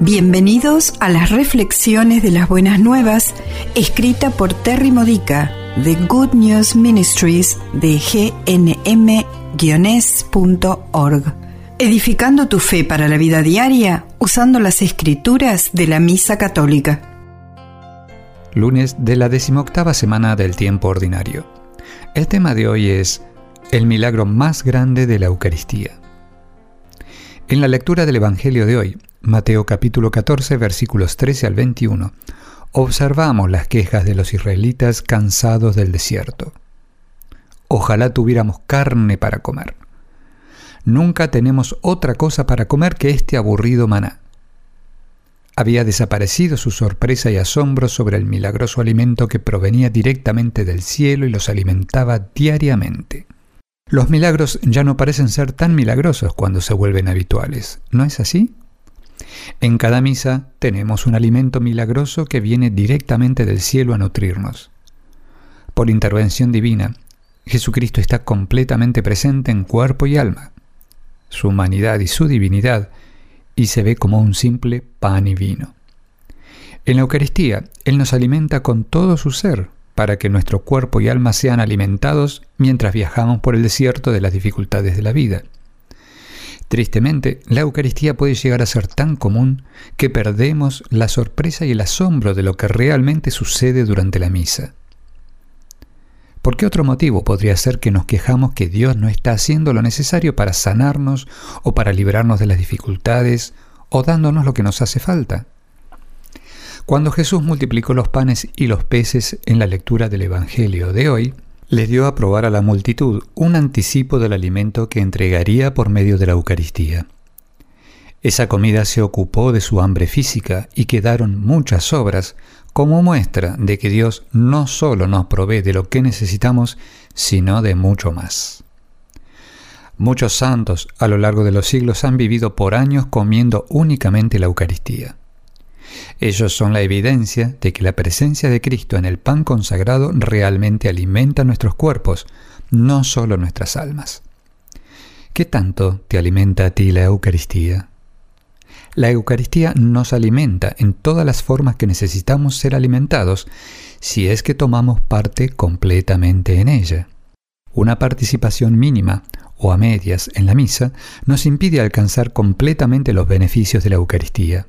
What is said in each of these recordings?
Bienvenidos a las reflexiones de las buenas nuevas, escrita por Terry Modica de Good News Ministries de gnm-org. Edificando tu fe para la vida diaria usando las escrituras de la Misa Católica. Lunes de la decimoctava semana del tiempo ordinario. El tema de hoy es el milagro más grande de la Eucaristía. En la lectura del Evangelio de hoy, Mateo capítulo 14 versículos 13 al 21, observamos las quejas de los israelitas cansados del desierto. Ojalá tuviéramos carne para comer. Nunca tenemos otra cosa para comer que este aburrido maná. Había desaparecido su sorpresa y asombro sobre el milagroso alimento que provenía directamente del cielo y los alimentaba diariamente. Los milagros ya no parecen ser tan milagrosos cuando se vuelven habituales, ¿no es así? En cada misa tenemos un alimento milagroso que viene directamente del cielo a nutrirnos. Por intervención divina, Jesucristo está completamente presente en cuerpo y alma, su humanidad y su divinidad, y se ve como un simple pan y vino. En la Eucaristía, Él nos alimenta con todo su ser, para que nuestro cuerpo y alma sean alimentados mientras viajamos por el desierto de las dificultades de la vida. Tristemente, la Eucaristía puede llegar a ser tan común que perdemos la sorpresa y el asombro de lo que realmente sucede durante la misa. ¿Por qué otro motivo podría ser que nos quejamos que Dios no está haciendo lo necesario para sanarnos o para librarnos de las dificultades o dándonos lo que nos hace falta? Cuando Jesús multiplicó los panes y los peces en la lectura del Evangelio de hoy, le dio a probar a la multitud un anticipo del alimento que entregaría por medio de la Eucaristía. Esa comida se ocupó de su hambre física y quedaron muchas obras como muestra de que Dios no solo nos provee de lo que necesitamos, sino de mucho más. Muchos santos a lo largo de los siglos han vivido por años comiendo únicamente la Eucaristía. Ellos son la evidencia de que la presencia de Cristo en el pan consagrado realmente alimenta nuestros cuerpos, no solo nuestras almas. ¿Qué tanto te alimenta a ti la Eucaristía? La Eucaristía nos alimenta en todas las formas que necesitamos ser alimentados si es que tomamos parte completamente en ella. Una participación mínima o a medias en la misa nos impide alcanzar completamente los beneficios de la Eucaristía.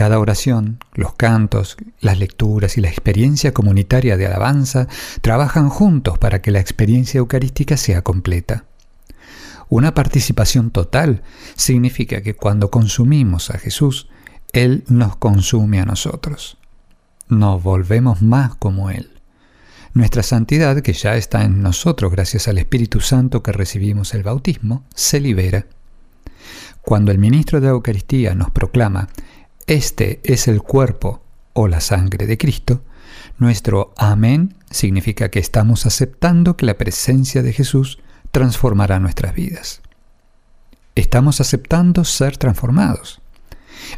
Cada oración, los cantos, las lecturas y la experiencia comunitaria de alabanza trabajan juntos para que la experiencia eucarística sea completa. Una participación total significa que cuando consumimos a Jesús, Él nos consume a nosotros. Nos volvemos más como Él. Nuestra santidad, que ya está en nosotros gracias al Espíritu Santo que recibimos el bautismo, se libera. Cuando el ministro de la Eucaristía nos proclama este es el cuerpo o la sangre de Cristo, nuestro amén significa que estamos aceptando que la presencia de Jesús transformará nuestras vidas. Estamos aceptando ser transformados.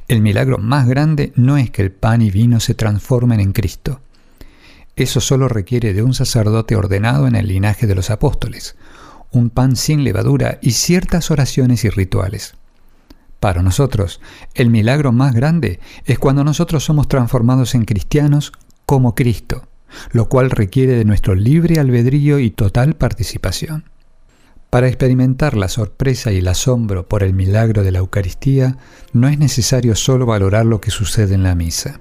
El milagro más grande no es que el pan y vino se transformen en Cristo. Eso solo requiere de un sacerdote ordenado en el linaje de los apóstoles, un pan sin levadura y ciertas oraciones y rituales. Para nosotros, el milagro más grande es cuando nosotros somos transformados en cristianos como Cristo, lo cual requiere de nuestro libre albedrío y total participación. Para experimentar la sorpresa y el asombro por el milagro de la Eucaristía, no es necesario solo valorar lo que sucede en la misa.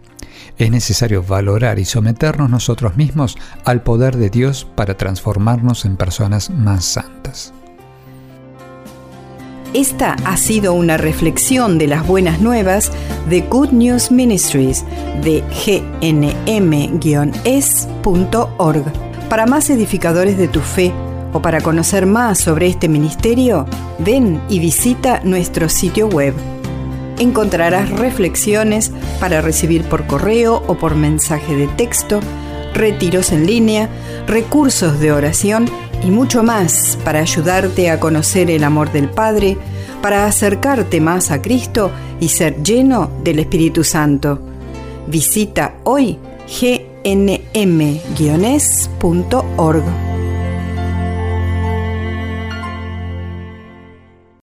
Es necesario valorar y someternos nosotros mismos al poder de Dios para transformarnos en personas más santas. Esta ha sido una reflexión de las buenas nuevas de Good News Ministries de gnm-es.org. Para más edificadores de tu fe o para conocer más sobre este ministerio, ven y visita nuestro sitio web. Encontrarás reflexiones para recibir por correo o por mensaje de texto, retiros en línea, recursos de oración y mucho más para ayudarte a conocer el amor del Padre, para acercarte más a Cristo y ser lleno del Espíritu Santo. Visita hoy gnm-es.org.